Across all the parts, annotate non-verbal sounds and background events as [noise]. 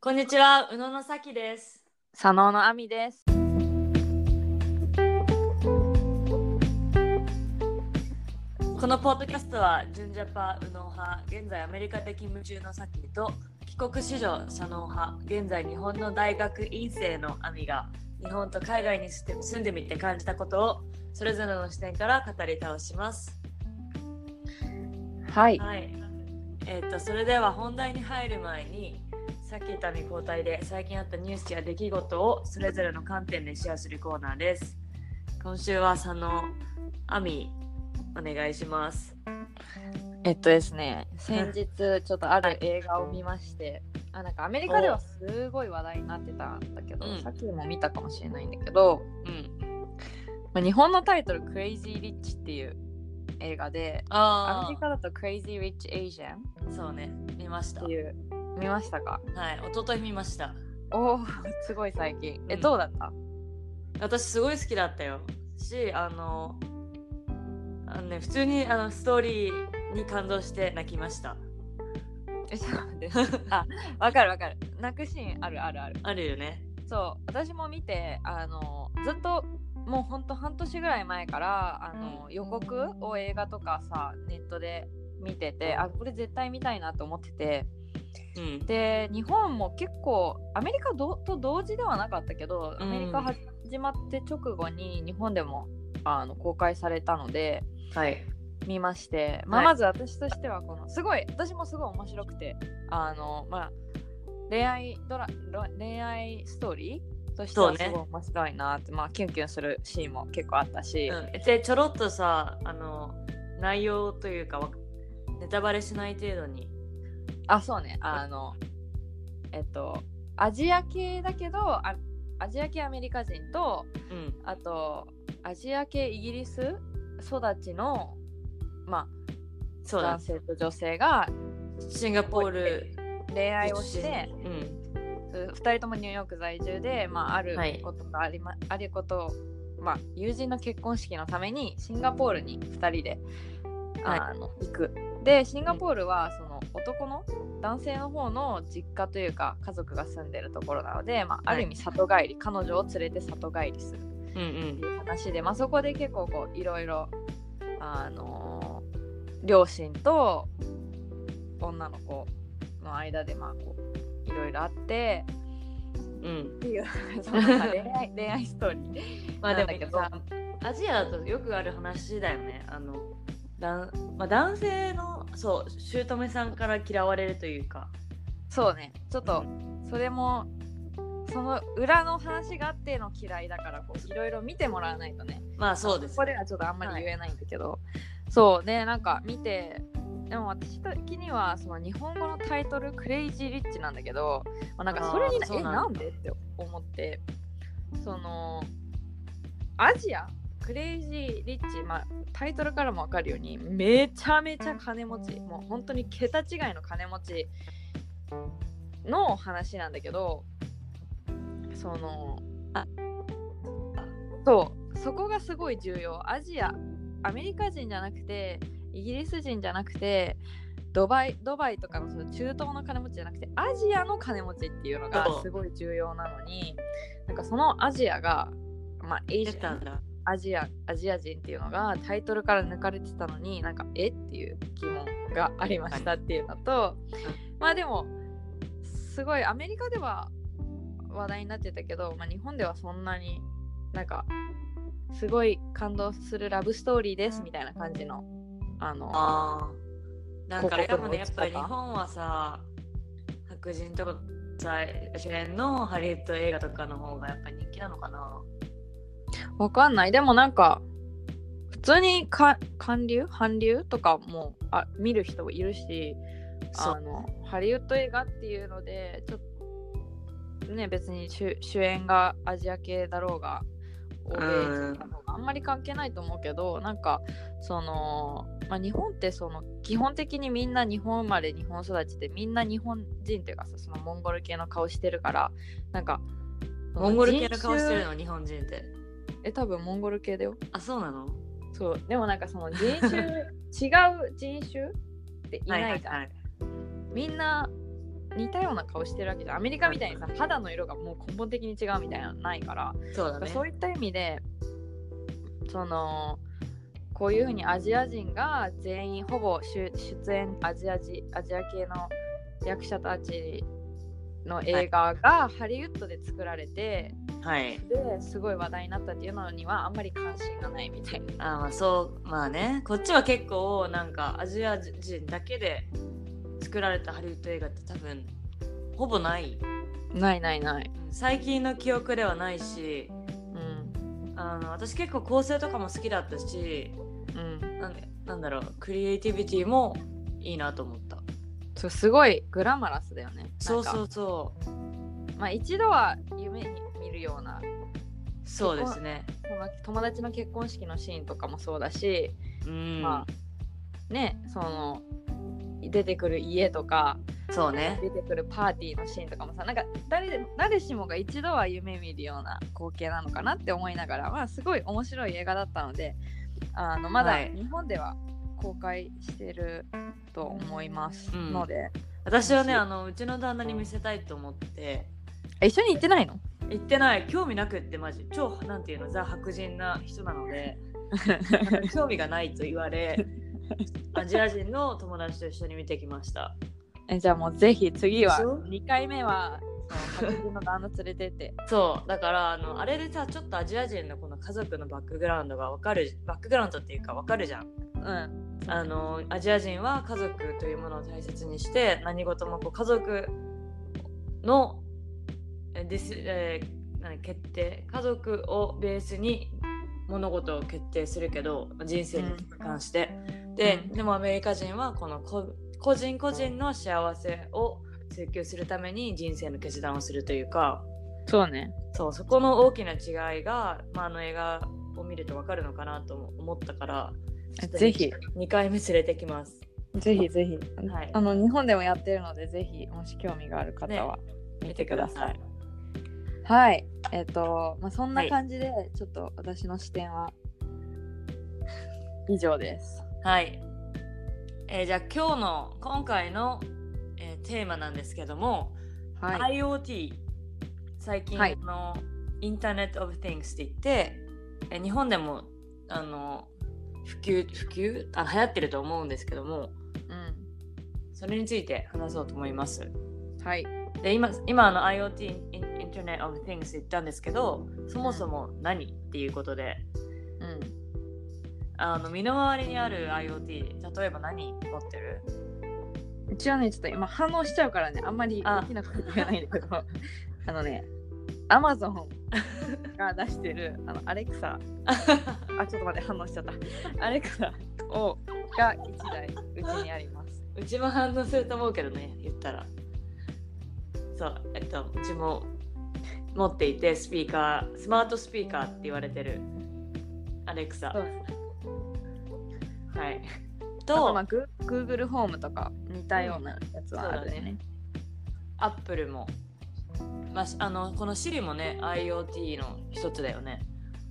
こんにちは、宇野のさきです。佐野のあみです。このポッドキャストは、ジュンジャパ宇野派、現在アメリカで勤務中のさきと、帰国子女佐野派、現在日本の大学院生のあみが、日本と海外に住んで住んでみて感じたことを、それぞれの視点から語り倒します。はい。はい。えっ、と、それでは本題に入る前に、さっき言ったみ交代で最近あったニュースや出来事をそれぞれの観点でシェアするコーナーです。今週は佐野亜美お願いします。えっとですね、先日ちょっとある映画を見まして、あなんかアメリカではすごい話題になってたんだけど、うんさっきも見たかもしれないんだけど、うん。まあ、日本のタイトル「Crazy Rich」っていう映画で、アあメリカだと Crazy Rich Asian あ、そうね。見ました。っていう、見ましたか？はい。一昨日見ました。おお、すごい最近。え、うんどうだった？私すごい好きだったよ。し、あの、あのね、普通にあのストーリーに感動して泣きました。え、ちょっと待って。[laughs] あ、わかるわかる。泣くシーンあるあるある。あるよね。そう私も見てあのずっともうほんと半年ぐらい前からあの、予告を映画とかさネットで見ててあこれ絶対見たいなと思っててうん。で日本も結構アメリカどと同時ではなかったけどアメリカうん始まって直後に日本でもあの公開されたのではい。見まして、まあ、はい。まず私としてはこのすごい私もすごい面白くてあのまあ恋愛ドラロ恋愛ストーリーとしてはすごい面白いなって、まあキュンキュンするシーンも結構あったし、うん、でちょろっとさあの内容というかわネタバレしない程度にあそうね。あのえっとアジア系だけどあアジア系アメリカ人とうん。あとアジア系イギリス育ちのまあ男性と女性がシンガポール恋愛をしてうん。2人ともニューヨーク在住で、まあ、あるはい。ことがありま、あることを、まあ、友人の結婚式のためにシンガポールに2人で、はい。あの行く。でシンガポールはその男の男性の方の実家というか家族が住んでるところなので、まあ、ある意味里帰り、彼女を連れて里帰りするうんっていう話で、まあ、そこで結構こういろいろあのー両親と女の子の間でまあこういろいろあってうん。うんっていう [laughs] そのまあ恋愛恋愛ストーリーまあでもなんだけど。さアジアだとよくある話だよね。あのだん、まあ、男性のそう姑さんから嫌われるというか。そうね。ちょっとそれもその裏の話があっての嫌いだからこういろいろ見てもらわないとね。まあそうです。ここではちょっとあんまり言えないんだけど、そうねなんか見てでも私的にはその日本語のタイトル「クレイジー・リッチ」なんだけど、まあ、なんかそれにえなんでって思って。そのアジアクレイジー・リッチ、まあ、タイトルからも分かるようにめちゃめちゃ金持ちもう本当に桁違いの金持ちの話なんだけどそのあそうそこがすごい重要。アジアアメリカ人じゃなくてイギリス人じゃなくてドバイドバイとかのその中東の金持ちじゃなくてアジアの金持ちっていうのがすごい重要なのになんかそのアジアがまあエイ出ジアたんだアジアアジア人っていうのがタイトルから抜かれてたのになんかえ？っていう疑問がありましたっていうのと、まあでもすごいアメリカでは話題になってたけど、まあ、日本ではそんなになんかすごい感動するラブストーリーですみたいな感じのあのあー。なんかあれかもねやっぱり日本はさ白人とかさ主演のハリウッド映画とかの方がやっぱり人気なのかなわかんない。でもなんか普通にか韓流？韓流とかもあ見る人もいるしあのハリウッド映画っていうのでちょっとね別に主主演がアジア系だろうが欧米人だろうがあんまり関係ないと思うけどなんかその、まあ、日本ってその基本的にみんな日本生まれ日本育ちでみんな日本人っていうかさそのモンゴル系の顔してるからなんかモンゴル系の顔してるの日本人ってえ多分モンゴル系だよ。あそうなの？そう。でもなんかその [laughs] 人種違う人種っていないじゃん、はいはいはいみんな似たような顔してるわけじゃん。アメリカみたいにさ肌の色がもう根本的に違うみたいなのないから。そうだね。そういった意味でそのこういうふうにアジア人が全員ほぼ出出演アジア人アジア系の役者たちの映画がハリウッドで作られて、はいですごい話題になったっていうのにはあんまり関心がないみたいな。あまあそうまあねこっちは結構なんかアジア人だけで作られたハリウッド映画って多分ほぼないないないない。最近の記憶ではないしうん。あの私結構構成とかも好きだったしうん。なんでなんだろうクリエイティビティもいいなと思ったそうすごいグラマラスだよね。そうそうそう。まあ一度は夢に見るようなそうですね。友達の結婚式のシーンとかもそうだし、うん、まあねその出てくる家とかそうね。出てくるパーティーのシーンとかもさなんか誰で誰しもが一度は夢見るような光景なのかなって思いながらまあすごい面白い映画だったのであのまだはい。日本では公開してると思います。うん。ので、私はねあのうちの旦那に見せたいと思って。え一緒に行ってないの？行ってない。興味なくってマジ。超なんていうのザ白人な人なので。[laughs] 興味がないと言われアジア人の友達と一緒に見てきました。えじゃあもうぜひ次はでしょ2回目は白人の旦那連れてって。そう。だからあのあれでさちょっとアジア人のこの家族のバックグラウンドがわかるバックグラウンドっていうかわかるじゃん。うんあのアジア人は家族というものを大切にして何事もこう家族のえです、えー何決定家族をベースに物事を決定するけど人生に関して、でうん。でもアメリカ人はこの個個人個人の幸せを追求するために人生の決断をするというか。そうね。そうそこの大きな違いが、まあ、あの映画を見ると分かるのかなと思ったからぜひ2回目連れてきます。ぜひぜひ、はいあの日本でもやってるのでぜひもし興味がある方は見てください。はいえっ、とまあそんな感じで、ちょっと私の視点は以上です。はい。えーじゃあ今日の今回の、えーテーマなんですけども、はい。IoT 最近はいのインターネット・オブ・ティングスって言って、えー日本でもあの普及普及？あ流行ってると思うんですけどもうそれについて話そうと思います。ん。はい。で今今あの IoT インターネット・オブ・ティングス言ったんですけどそもそも何っていうことでうん。あの身の回りにある IoT 例えば何持ってる？うちはね、ちょっと今反応しちゃうからね、あんまりあ大きな声言えないんだけど、[laughs] あのね、アマゾンが出してる、あの、アレクサ、あ、ちょっと待って、反応しちゃった。アレクサをが1台うちにあります。うちも反応すると思うけどね言ったら。そうえっとうちも持っていてスピーカースマートスピーカーって言われてるアレクサはい。あと、とまあ、グ Google ホームとか似たようなやつはあるよね。アップルも、まあ、しあのこの Siri もね IoT の一つだよね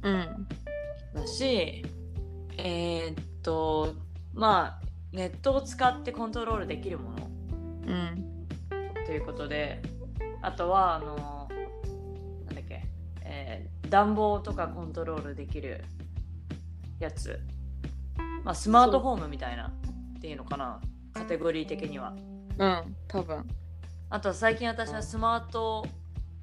うん。だしえーっとまあネットを使ってコントロールできるものうん。ということであとはあのなんだっけ、えー暖房とかコントロールできるやつ、まあ、スマートフォームみたいなっていうのかなカテゴリー的にはうん、多分。あと最近私はスマート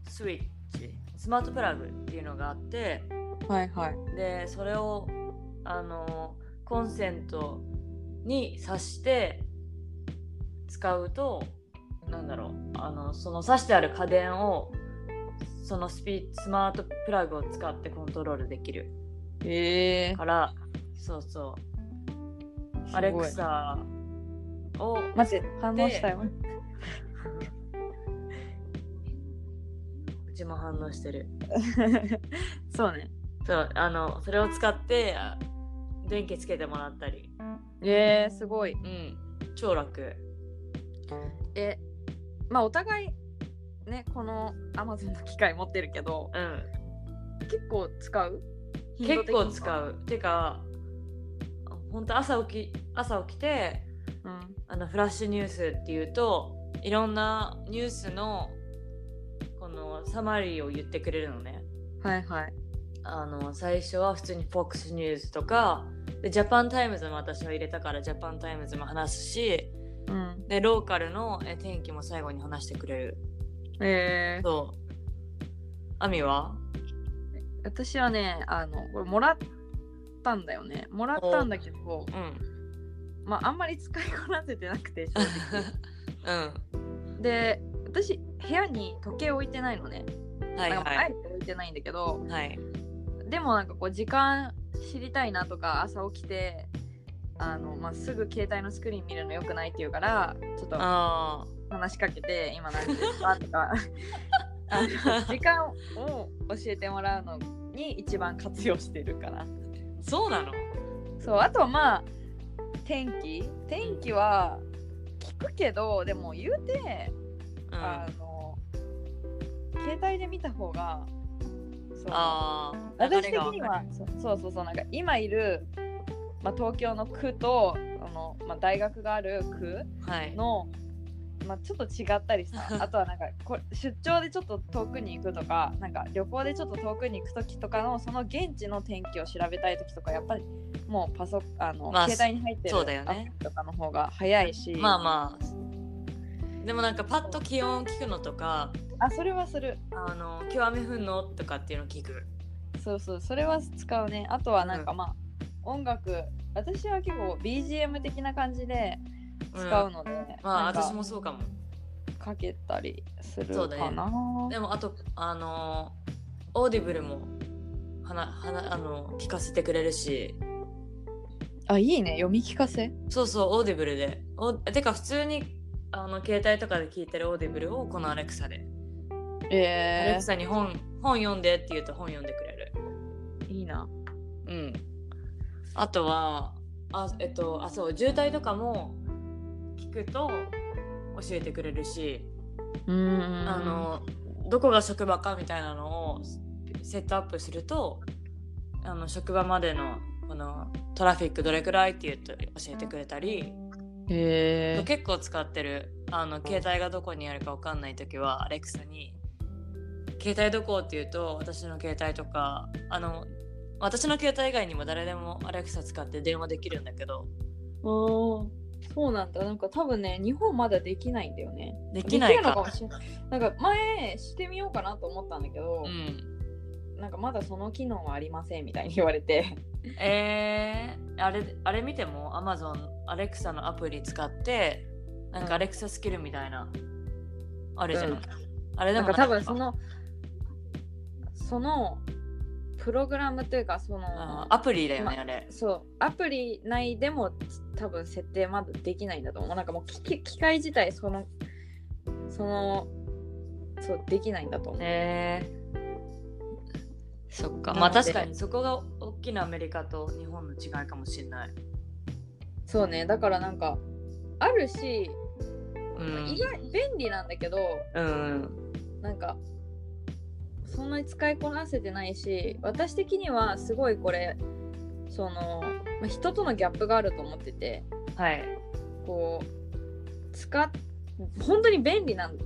スイッチスマートプラグっていうのがあってはいはい。でそれをあのコンセントに挿して使うとなんだろうあのその挿してある家電をそのスピスマートプラグを使ってコントロールできるへえからそうそうアレクサをマジ反応したよ。[laughs] うちも反応してる [laughs] そうね。そうあのそれを使ってあ電気つけてもらったりえー、すごい。うん超楽え、まあお互いね、この Amazon の機械持ってるけど、うん結構使う？結構使う。うてか本当朝起き朝起きてうん。あのフラッシュニュースっていうといろんなニュースのこのサマリーを言ってくれるのね。はいはい。あの最初は普通に FOX ニュースとかで Japan Times も私は入れたから Japan Times も話すしうん。でローカルのえ天気も最後に話してくれるえー、そうアミは？私はね、あの、これもらったんだよね。もらったんだけど、うんまあ、あんまり使いこなせてなくて、正直。[laughs] うんで、私、部屋に時計置いてないのね。はいなんかあはえて置いてないんだけど、いはい。でもなんかこう、時間知りたいなとか、朝起きて、あのまあ、すぐ携帯のスクリーン見るのよくないって言うからちょっとあ話しかけて今何時ですか [laughs] とか。あの時間を教えてもらうのに一番活用してるかなーそうなの？そうあとはまあ天気。天気は聞くけどでも言うて、うんあの携帯で見た方がそう。あー私的にはそそうそうそうなんか今いる、まあ、東京の区とあの、まあ、大学がある区はい。の、まあ、ちょっと違ったりさ [laughs] あとはなんかこ出張でちょっと遠くに行くとかなんか旅行でちょっと遠くに行く時とかのその現地の天気を調べたい時とかやっぱりもうパソあの、まあ携帯に入ってるそうだよね。アプリとかの方が早いし。まあまあでもなんかパッと気温聞くのとかあそれはする。あの今日雨降んのとかっていうの聞く。そうそうそれは使うね。あとはなんかうん。まあ、音楽私は結構 BGM 的な感じで使うので、まあなんか私もそうかも。かけたりするかな、でもあとあの Audible もはなはなあの聞かせてくれるし。あいいね。読み聞かせ。そうそう Audible で。おてか普通にあの携帯とかで聞いてる Audible をこの Alexa で、 Alexa に本本読んでって言うと本読んでくれる。ー、いいな。うん。あとはあえっとあそう渋滞とかも聞くと教えてくれるし、うーんあのどこが職場かみたいなのをセットアップするとあの職場までのこのトラフィックどれくらいって言うと教えてくれたり、へえ結構使ってる。あの携帯がどこにあるか分かんない時はアレクサに「携帯どこ?」って言うと私の携帯とかあの私の携帯以外にも誰でもアレクサ使って電話できるんだけど。ー。そうなんだ。なんか多分ね日本まだできないんだよね。できないかもしれない。なんか前してみようかなと思ったんだけどう、んなんかまだその機能はありませんみたいに言われて。えー、あれあれ見ても？Amazon アレクサのアプリ使ってなんかアレクサスキルみたいな、あれじゃない、うん。あれでもなんか多分いそのそのプログラムというかそのあアプリだよね、まあれ。そうアプリ内でも多分設定まだできないんだと思う。なんかもう機械自体そのそのそうできないんだと思う、えー、そっか。まあ確かに。そこが大きなアメリカと日本の違いかもしれない、そうね。だからなんかあるし、うん、意外便利なんだけどうんなんかそんなに使いこなせてないし私的にはすごいこれその、まあ、人とのギャップがあると思っててはい。こう使っ本当に便利なん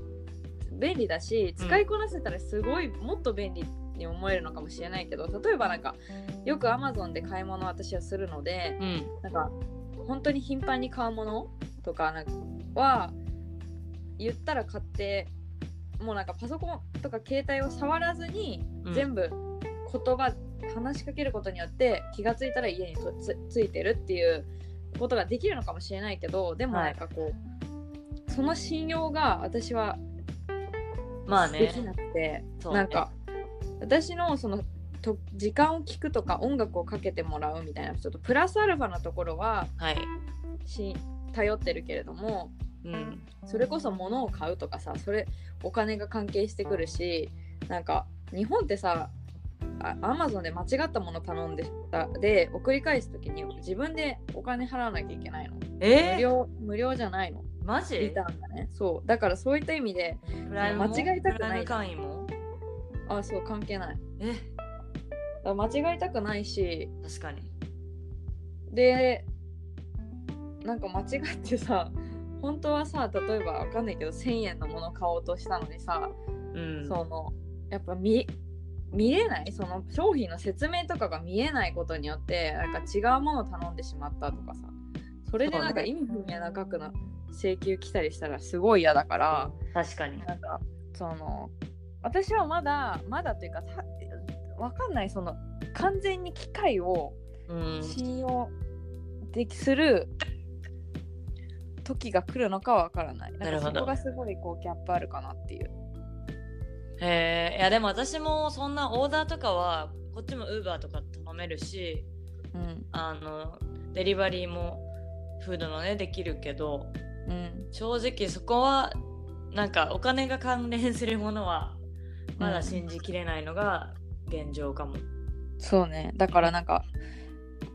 便利だし使いこなせたらすごいもっと便利に思えるのかもしれないけど例えばなんかよく Amazon で買い物を私はするのでうん。なんか本当に頻繁に買うものとかなんかは言ったら買ってもうなんかパソコンとか携帯を触らずにうん。全部言葉、話しかけることによって気がついたら家にとつついてるっていうことができるのかもしれないけどでもなんかこう、その信用が私はまあね。できなくて、ね。なんか私のそのと時間を聞くとか音楽をかけてもらうみたいなちょっとプラスアルファなところははい。し頼ってるけれどもうん。それこそ物を買うとかさそれお金が関係してくるしなんか日本ってさアマゾンで間違ったもの頼んでたで送り返す時に自分でお金払わなきゃいけないの。えー、無料無料じゃないの。マジ？リターンがね。そう。だからそういった意味で間違いたくない会員も？あそう関係ない。え？だ間違いたくないし。確かに。でなんか間違ってさ [laughs] 本当はさ例えばわかんないけど1000円のもの買おうとしたのにさ、うん。そのやっぱ見見えない？その商品の説明とかが見えないことによってなんか違うものを頼んでしまったとかさ。それでなんか意味不明な額の請求来たりしたらすごい嫌だから、確かに。なんかその私はまだまだというかたわかんないその完全に機械をうん。信用できする時が来るのかはわからない。なるほど。そこがすごいこうギャップあるかなっていう。へえいやでも私もそんなオーダーとかはこっちもウーバーとか頼めるしうん。あのデリバリーもフードのねできるけどうん。正直そこはなんかお金が関連するものはまだ信じきれないのが現状かも。そうね。だからなんか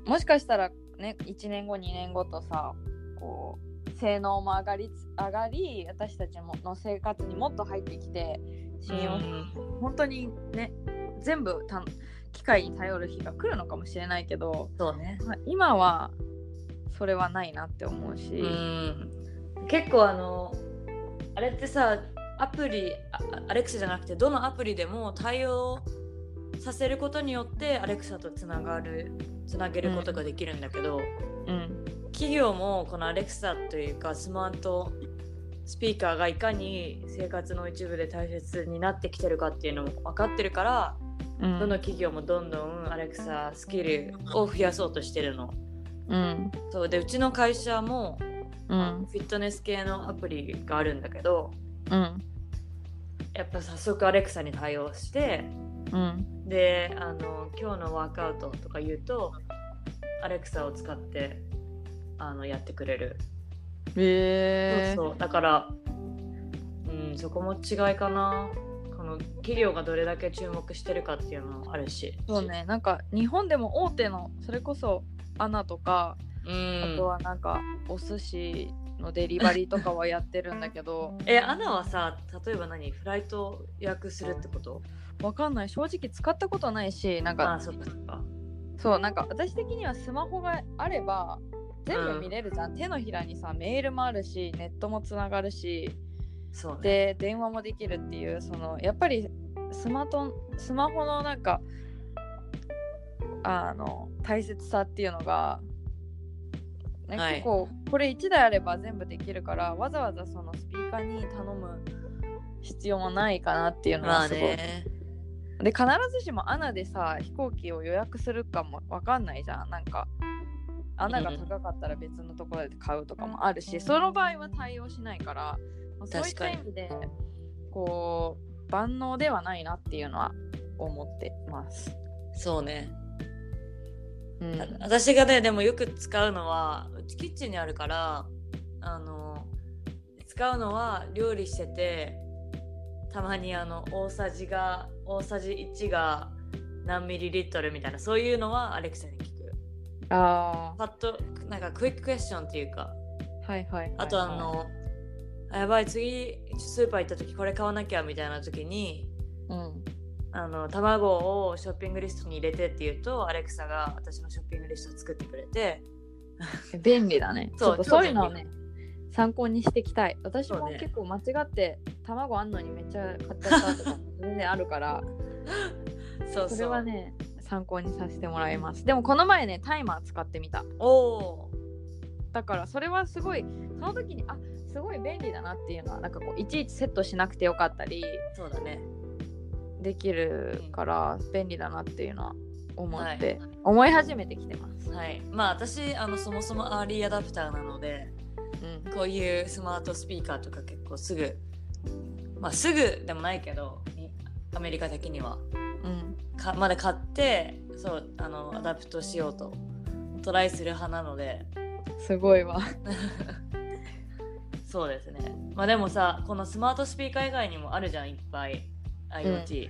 もしかしたらね1年後2年後とさこう性能も上がりつ上がり私たちもの生活にもっと入ってきて信用、うん。本当にね全部た機械に頼る日が来るのかもしれないけど、そうね。まあ今はそれはないなって思うし、うん。結構あのあれってさアプリあアレクサじゃなくてどのアプリでも対応させることによってアレクサとつながるつなげることができるんだけど、うん企業もこのアレクサというかスマートスピーカーがいかに生活の一部で大切になってきてるかっていうのも分かってるから、うん。どの企業もどんどんアレクサスキルを増やそうとしてるの。うん。そう。でうちの会社も、うん。フィットネス系のアプリがあるんだけどうん。やっぱ早速アレクサに対応してうんであの今日のワークアウトとか言うとアレクサを使ってあのやってくれる、へえ。そうそう。だからうんそこも違いかな。この企業がどれだけ注目してるかっていうのもあるし。そうね。なんか日本でも大手のそれこそアナとか、うん。あとはなんかお寿司のデリバリーとかはやってるんだけど。[laughs] えアナはさ例えば何？フライト予約するってこと？わかんない。正直使ったことないしなんかあそっかそうなんか私的にはスマホがあれば全部見れるじゃん、手のひらにさメールもあるしネットもつながるしそうね。で電話もできるっていうそのやっぱりスマートスマホのなんかあの大切さっていうのが、ねはい。結構これ1台あれば全部できるからわざわざそのスピーカーに頼む必要もないかなっていうのまあはすごい、ねで必ずしもアナでさ飛行機を予約するかもわかんないじゃん。なんかアナが高かったら別のところで買うとかもあるし、その場合は対応しないからまあそういった意味でこう万能ではないなっていうのは思ってます。そうねうん。あ私がねでもよく使うのはうちキッチンにあるからあの使うのは料理しててたまにあの大さじが大さじ1が何ミリリットルみたいなそういうのはアレクサに聞く。あパッとなんかクイッククエスチョンっていうかーはいはい。はいはい。あとあの、あやばい次スーパー行った時これ買わなきゃみたいな時にうんあの卵をショッピングリストに入れてって言うとアレクサが私のショッピングリストを作ってくれて。便利だね。[laughs] そうそういうのをね参考にしていきたい。私も結構間違って卵あんのにめっちゃ買っちゃったとか全然あるから。[laughs] そうそれはね参考にさせてもらいます。でもこの前ねタイマー使ってみた。おおだからそれはすごいその時にあすごい便利だなっていうのはなんかこういちいちセットしなくてよかったり。そうだねできるから便利だなっていうのは思って、はい。思い始めてきてます、はい。まあ私あのそもそもアーリーアダプターなのでうん、こういうスマートスピーカーとか結構すぐまあすぐでもないけどいアメリカ的には。うん。かまだ買ってそうあの adopt しようとトライする派なので。すごいわ。[laughs] そうですね。まあでもさこのスマートスピーカー以外にもあるじゃんいっぱい IoT、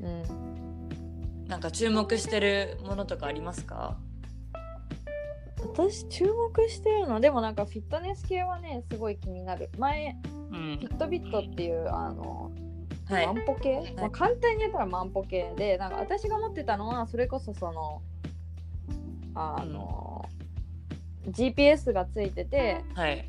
うん。なんか注目してるものとかありますか？私注目してるのでもなんかフィットネス系はねすごい気になる。前うん。フィットビットっていうあのはい。万歩計、まあ、簡単に言ったら万歩計でなんか私が持ってたのはそれこそそのあの、GPS がついててはい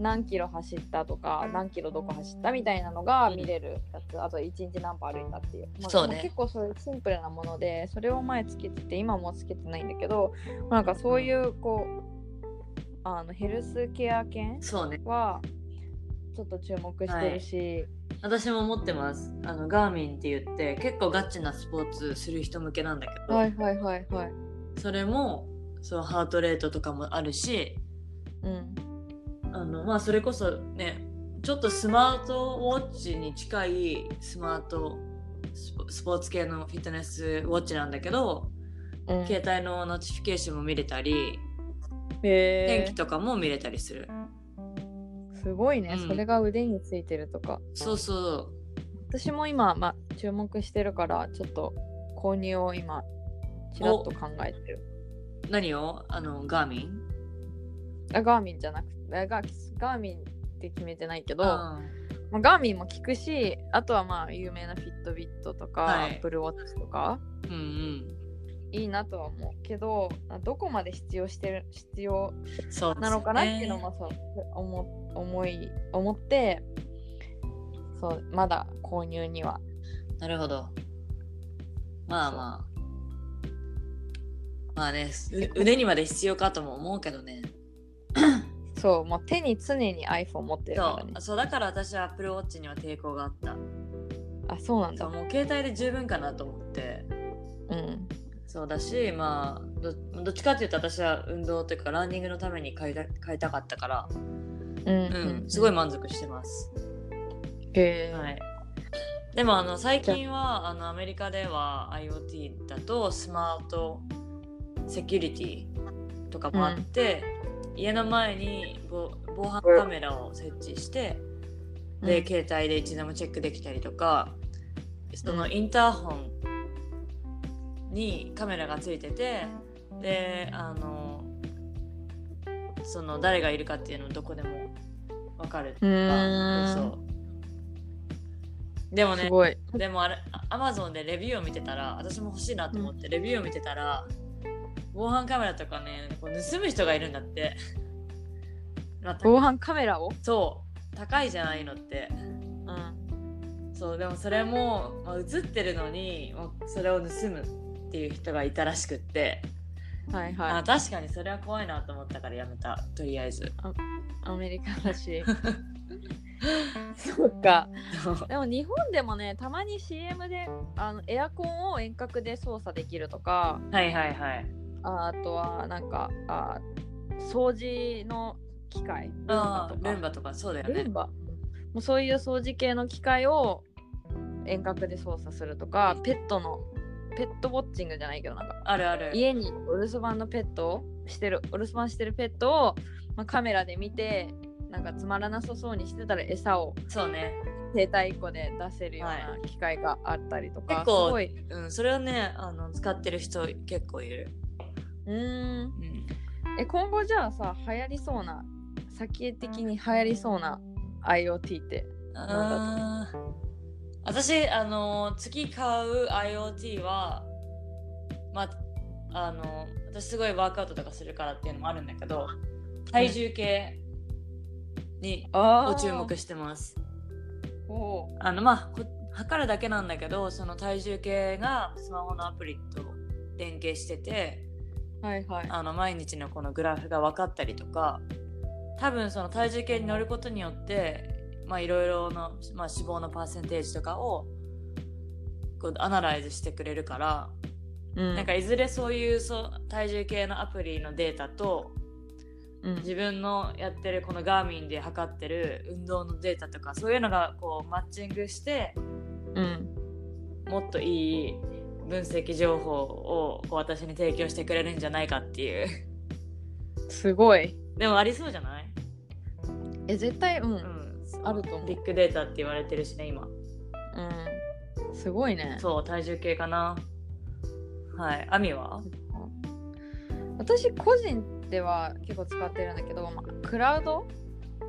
何キロ走ったとか何キロどこ走ったみたいなのが見れるやつ、あと1日何歩歩いたっていう,、まあそうね。まあ結構そういうシンプルなものでそれを前つけてて今もつけてないんだけどなんかそういうこうあのヘルスケア犬はちょっと注目してるし、私も持ってます。あのガーミンって言って結構ガチなスポーツする人向けなんだけど、はいはいはいはい。それもそうハートレートとかもあるしうんあのまあそれこそねちょっとスマートウォッチに近いスマートスポーツ系のフィットネスウォッチなんだけど、うん。携帯の notification も見れたり天気とかも見れたりする。ーすごいね、うん。それが腕についてるとか。そうそう。私も今、まあ、注目してるからちょっと購入を今ちらっと考えてる。何を？あのガーミンあガーミンじゃなくてあガーミンって決めてないけど、うん。まあ、ガーミンも聞くしあとはまあ有名なフィットビットとか、はい。アップルウォッチとかうんうん。いいなとは思うけどあどこまで必要してる必要なのかなっていうのもそう思思い思ってそうまだ購入には。なるほど。まあまあ。まあねう腕にまで必要かとも思うけどねそうもう手に常に iPhone 持ってるからね。そう。そうだから私は Apple Watch には抵抗があった。あそうなんだ。そうもう携帯で十分かなと思って。うん。そうだしまあどどっちかっていうと私は運動というかランニングのために買いた買いたかったから、うん。うんすごい満足してます、へえ。はい、でもあの最近はあのアメリカでは IoT だとスマートセキュリティとかもあって、家の前に防防犯カメラを設置して、で、うん。携帯でいつでもチェックできたりとかそのインターホンにカメラがついててであのその誰がいるかっていうのをどこでも分かるとかそう。でもねでもあれアマゾンでレビューを見てたら私も欲しいなと思って、レビューを見てたら防犯カメラとかねこう盗む人がいるんだって。また防犯カメラを？そう。高いじゃないのって。うん。そうでもそれも、まあ、映ってるのにそれを盗むっていう人がいたらしくって、はいはい。あ確かにそれは怖いなと思ったからやめた。とりあえず。アメリカだし。[laughs] そうか。でも日本でもねたまに CM であのエアコンを遠隔で操作できるとか。はいはいはいああとはなんかあ掃除の機械ルンバとか。ルンバとかそうだよね。ルンバもうそういう掃除系の機械を遠隔で操作するとかペットのペットウォッチングじゃないけどなんかあるある。家にお留守番のペットをしてるお留守番してるペットを、まあ、カメラで見てなんかつまらなさそうにしてたら餌をそうね。携帯1個で出せるようはな機械があったりとか、結構すごいうんそれをねあの使ってる人結構いる、うーん。うん、え今後じゃあさ流行りそうな先的に流行りそうな IoT ってあー。私あの次買う IoT はまああの私すごいワークアウトとかするからっていうのもあるんだけど体重計にあご注目してます。おう。あのまあこ測るだけなんだけどその体重計がスマホのアプリと連携しててはいはい。あの毎日のこのグラフが分かったりとか多分その体重計に乗ることによってまあいろいろの、まあ、脂肪のパーセンテージとかをこうアナライズしてくれるから、うん。なんかいずれそういうそう体重計のアプリのデータとうん。自分のやってるこのガーミンで測ってる運動のデータとかそういうのがこうマッチングしてうん。もっといい分析情報をこう私に提供してくれるんじゃないかっていう。すごい。でもありそうじゃない？え絶対うん、うん。あると思う。ビッグデータって言われてるしね今。うん、すごいね。そう体重計かな。はい。アミは？私個人では結構使ってるんだけど、まあ、クラウド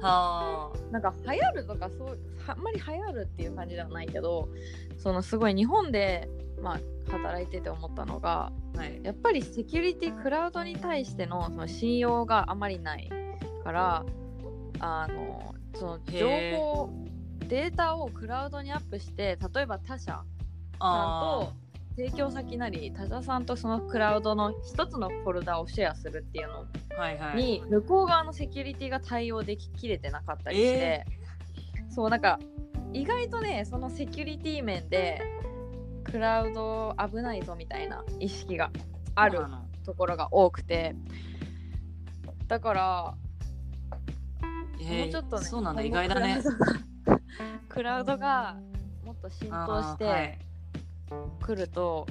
はなんか流行るとかそうはあんまり流行るっていう感じではないけどそのすごい日本で、まあ、働いてて思ったのがあはい。やっぱりセキュリティクラウドに対してのその信用があまりないからあのその情報データをクラウドにアップして例えば他社さんあと提供先なり他社さんとそのクラウドの一つのフォルダをシェアするっていうのーはいはい。に向こう側のセキュリティが対応でききれてなかったりして、そうなんか意外とねそのセキュリティ面でクラウド危ないぞみたいな意識があるところが多くてだからえーもうちょっとねそうなんだ、意外だね。クラウドがもっと浸透していくると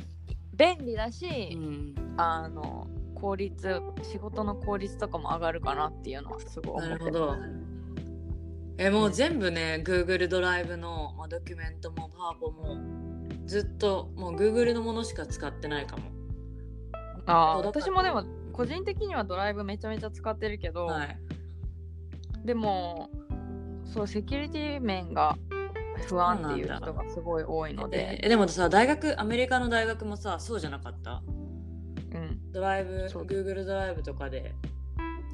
便利だし、うん、あの効率仕事の効率とかも上がるかなっていうのはすごいなるほど。えもう全部ね Google ドライブの、まあ、ドキュメントもパワポもずっともう Google のものしか使ってないかも。あ私もでも個人的にはドライブめちゃめちゃ使ってるけど、はい。でもそうセキュリティ面が不安っていう人がすごい多いので、えでもさ大学アメリカの大学もさそうじゃなかった？うん、ドライブ Google ドライブとかで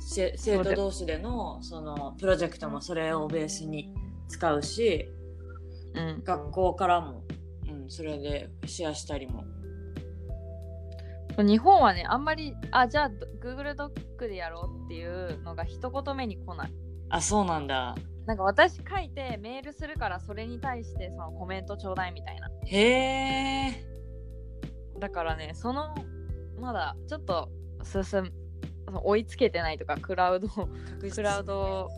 せ生徒同士でのそのプロジェクトもそれをベースに使うしうん、学校からも、うん、それでシェアしたりも。日本はねあんまりあじゃあ Google ドックでやろうっていうのが一言目に来ない。あそうなんだなんか私書いてメールするからそれに対してそのコメントちょうだいみたいな。へえだからねそのまだちょっと進追いつけてないとかクラウドクラウド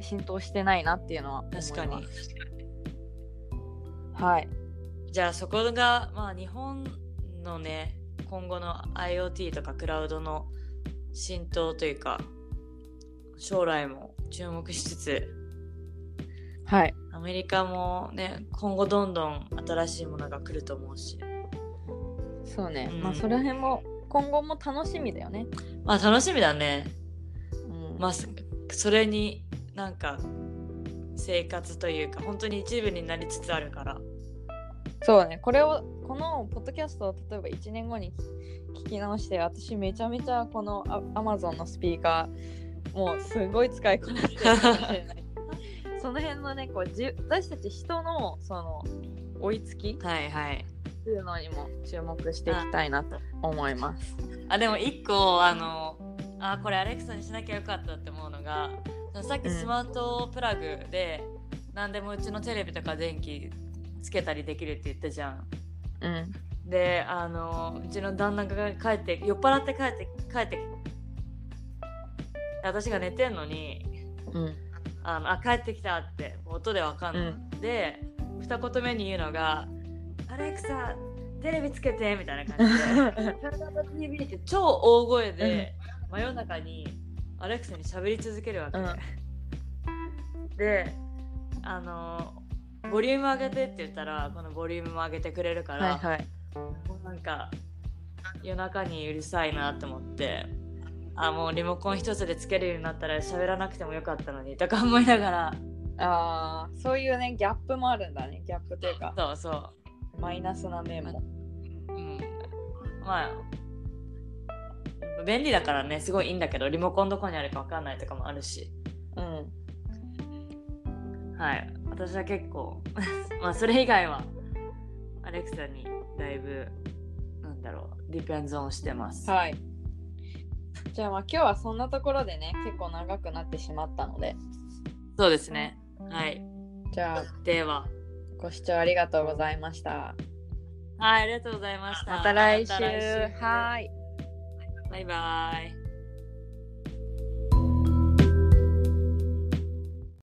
浸透してないなっていうのは確かに。はい。じゃあそこがまあ日本のね今後の IoT とかクラウドの浸透というか将来も注目しつつはい。アメリカもね今後どんどん新しいものが来ると思うし。そうね、うん。まあその辺も今後も楽しみだよね。まあ楽しみだね。うん。まあそそれになんか生活というか本当に一部になりつつあるから。そうね、これを、このポッドキャストを例えば1年後に聞き直して、私めちゃめちゃこのア Amazon のスピーカー、もうすごい使いこなしてるかもしれない。その辺のね、こうじ私たち人のその追いつきっはいはいていうのにも注目していきたいなと思います。あでも一個あのあこれアレクサにしなきゃよかったって思うのがさっきスマートプラグで、何でもうちのテレビとか電気つけたりできるって言ったじゃん。うん。であのうちの旦那が帰って酔っ払って帰って帰って私が寝てんのにうん。あのあ帰ってきたって音でわかんない、うで二言目に言うのが「アレクサテレビつけて」みたいな感じで「カナダ TV」って超大声で真夜中にアレクサに喋り続けるわけ、で。あのボリューム上げてって言ったらこのボリュームも上げてくれるから、はいはい。もうなんか夜中にうるさいなって思ってあもうリモコン一つでつけるようになったら喋らなくてもよかったのにとか思いながらああ、そういうね、ギャップもあるんだね。ギャップというか、そうそマイナスな面も。う、うん、まあ便利だからねすごいいいんだけどリモコンどこにあるか分かんないとかもあるしうん。はい私は結構 [laughs] まあそれ以外はアレクサにだいぶなんだろうディペンズオンしてますはい。じゃあまあ今日はそんなところでね、結構長くなってしまったので、そうですね。はい。じゃあでは。ご視聴ありがとうございました。はいありがとうございました。また来週。また来週。はい。バイバイ